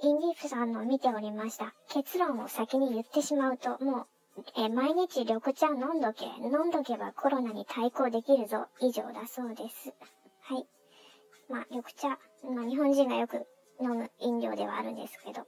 インディープさんの見ておりました。結論を先に言ってしまうと、もう、え毎日緑茶飲んどけ。飲んどけばコロナに対抗できるぞ。以上だそうです。はい。まあ、緑茶、まあ、日本人がよく飲む飲料ではあるんですけど、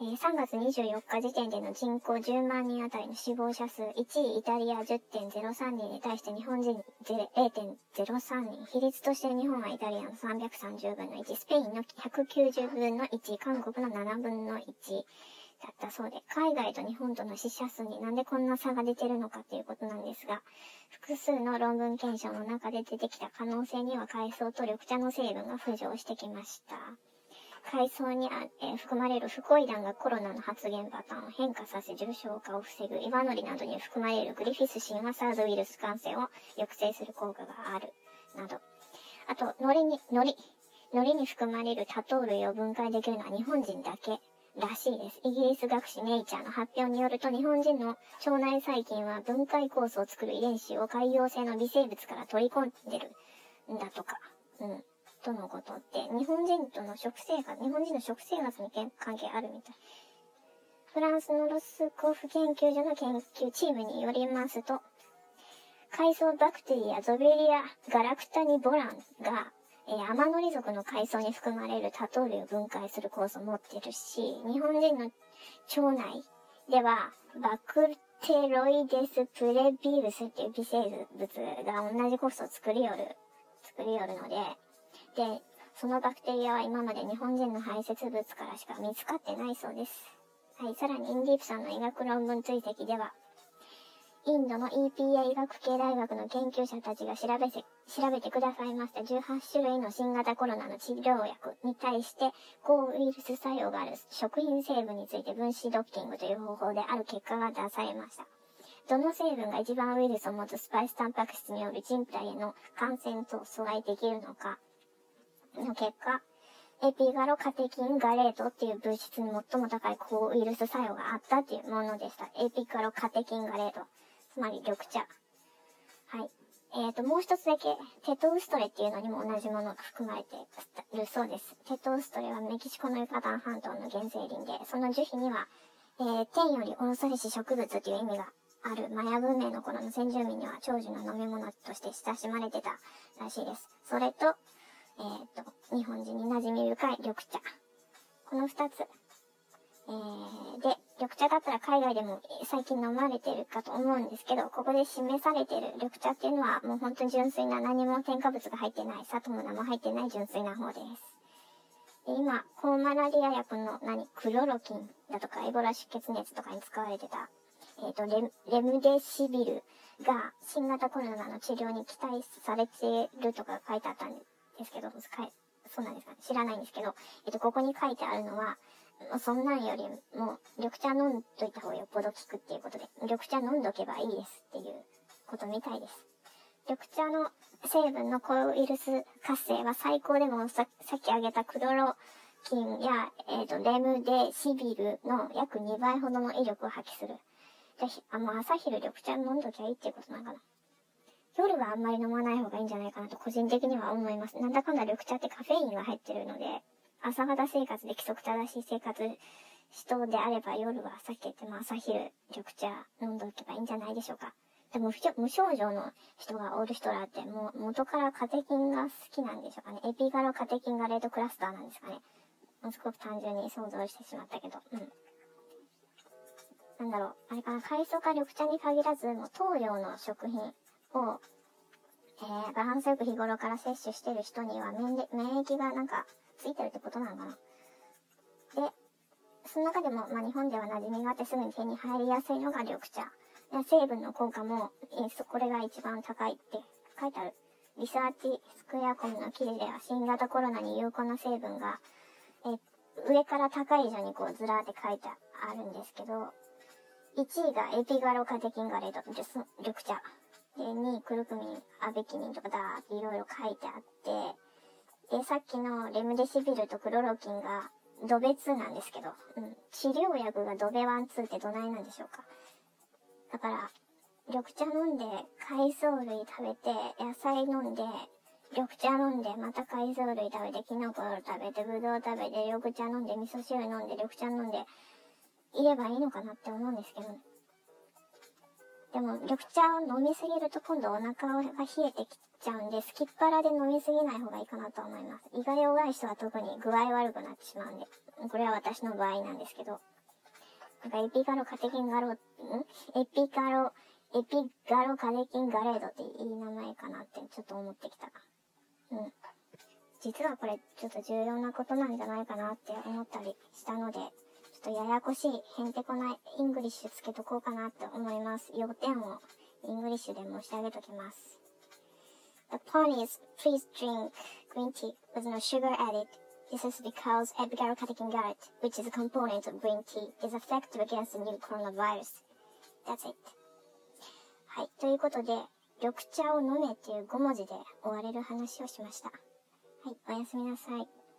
えー、3月24日時点での人口10万人あたりの死亡者数、1位イタリア10.03人に対して日本人0.03人。比率として日本はイタリアの330分の1、スペインの190分の1、韓国の7分の1だったそうで、海外と日本との死者数になんでこんな差が出てるのかっていうことなんですが、複数の論文検証の中で出てきた可能性には海藻と緑茶の成分が浮上してきました。海藻にあ、えー、含まれるフコイダンがコロナの発現パターンを変化させ重症化を防ぐ、イワノリなどに含まれるグリフィス神話サーズウイルス感染を抑制する効果がある、など。あと、ノリに、ノリ、ノリに含まれる多糖類を分解できるのは日本人だけらしいです。イギリス学士ネイチャーの発表によると日本人の腸内細菌は分解酵素を作る遺伝子を海洋性の微生物から取り込んでるんだとか。うん。とのことって、日本人との食生活、日本人の食生活に関係あるみたい。フランスのロスコフ研究所の研究チームによりますと、海藻バクテリア、ゾベリア、ガラクタニボランが、えー、アマノリ属の海藻に含まれる多糖類を分解する酵素を持ってるし、日本人の腸内では、バクテロイデスプレビウスっていう微生物が同じ酵素を作りよる、作りよるので、で、そのバクテリアは今まで日本人の排泄物からしか見つかってないそうです。はい、さらにインディープさんの医学論文追跡では、インドの EPA 医学系大学の研究者たちが調べせ、調べてくださいました18種類の新型コロナの治療薬に対して抗ウイルス作用がある食品成分について分子ドッキングという方法である結果が出されました。どの成分が一番ウイルスを持つスパイスタンパク質による人体への感染と阻害できるのか、の結果、エピガロカテキンガレートっていう物質に最も高い抗ウイルス作用があったっていうものでした。エピガロカテキンガレート。つまり緑茶。はい。えっ、ー、と、もう一つだけ、テトウストレっていうのにも同じものが含まれているそうです。テトウストレはメキシコのユカタン半島の原生林で、その樹皮には、えー、天より恐ろし植物という意味があるマヤ文明の頃の先住民には長寿の飲み物として親しまれてたらしいです。それと、えっ、と、日本人に馴染み深い緑茶。この二つ。えー、で、緑茶だったら海外でも最近飲まれてるかと思うんですけど、ここで示されてる緑茶っていうのはもう本当に純粋な何も添加物が入ってない、砂糖も何も入ってない純粋な方です。で今、抗マラリア薬の何、クロロキンだとかエボラ出血熱とかに使われてた、えっ、ー、とレ、レムデシビルが新型コロナの治療に期待されてるとか書いてあったんです。ですけど、そうなんですかね。知らないんですけど、えっと、ここに書いてあるのは、そんなんよりも、緑茶飲んどいた方がよっぽど効くっていうことで、緑茶飲んどけばいいですっていうことみたいです。緑茶の成分の抗ウイルス活性は最高でもさっき挙げたクロロキンや、えっ、ー、と、レムデシビルの約2倍ほどの威力を発揮する。ぜひ、あ、もう朝昼緑茶飲んどきゃいいっていうことなのかな。夜はあんまり飲まない方がいいんじゃないかなと個人的には思います。なんだかんだ緑茶ってカフェインが入ってるので、朝方生活で規則正しい生活人であれば夜はさっき言っても朝昼緑茶飲んでおけばいいんじゃないでしょうか。でも無症状の人がおる人らってもう元からカテキンが好きなんでしょうかね。エピガロカテキンがレートクラスターなんですかね。もうすごく単純に想像してしまったけど。うん。なんだろう。あれかな。海藻か緑茶に限らず、もう糖量の食品を、えー、バランスよく日頃から摂取してる人には免免疫がなんかついてるってことなのかな。で、その中でも、まあ、日本では馴染みがあってすぐに手に入りやすいのが緑茶。で成分の効果も、これが一番高いって書いてある。リサーチスクエアコムの記事では新型コロナに有効な成分が、え上から高い順にこうずらーって書いてあるんですけど、1位がエピガロカテキンガレード、緑茶。で、2位、クルクミン、アベキニンとかだーっていろいろ書いてあって、で、さっきのレムデシビルとクロロキンがドベ2なんですけど、うん、治療薬がドベ1、2ってどないなんでしょうか。だから、緑茶飲んで、海藻類食べて、野菜飲んで、緑茶飲んで、また海藻類食べて、キノコ食べて、ぶどう食べて、緑茶飲んで、味噌汁飲んで、緑茶飲んで、いればいいのかなって思うんですけど、でも、緑茶を飲みすぎると今度お腹が冷えてきちゃうんで、すきっ腹で飲みすぎない方がいいかなと思います。胃が弱い人は特に具合悪くなってしまうんで、これは私の場合なんですけど、なんかエピガロカテキンガロ、ん？エピガロ、エピガロカテキンガレートっていい名前かなってちょっと思ってきた。うん。実はこれちょっと重要なことなんじゃないかなって思ったりしたので、ちょっとややこしい、へんてこな English つけとこうかなって思います。要点をイングリッシュで申し上げときます。The point is, please drink green tea with no sugar added. This is because Epigarocatekin garret, which is a component of green tea, is effective against the new coronavirus. That's it. はい。ということで、緑茶を飲めっていう5文字で終われる話をしました。はい。おやすみなさい。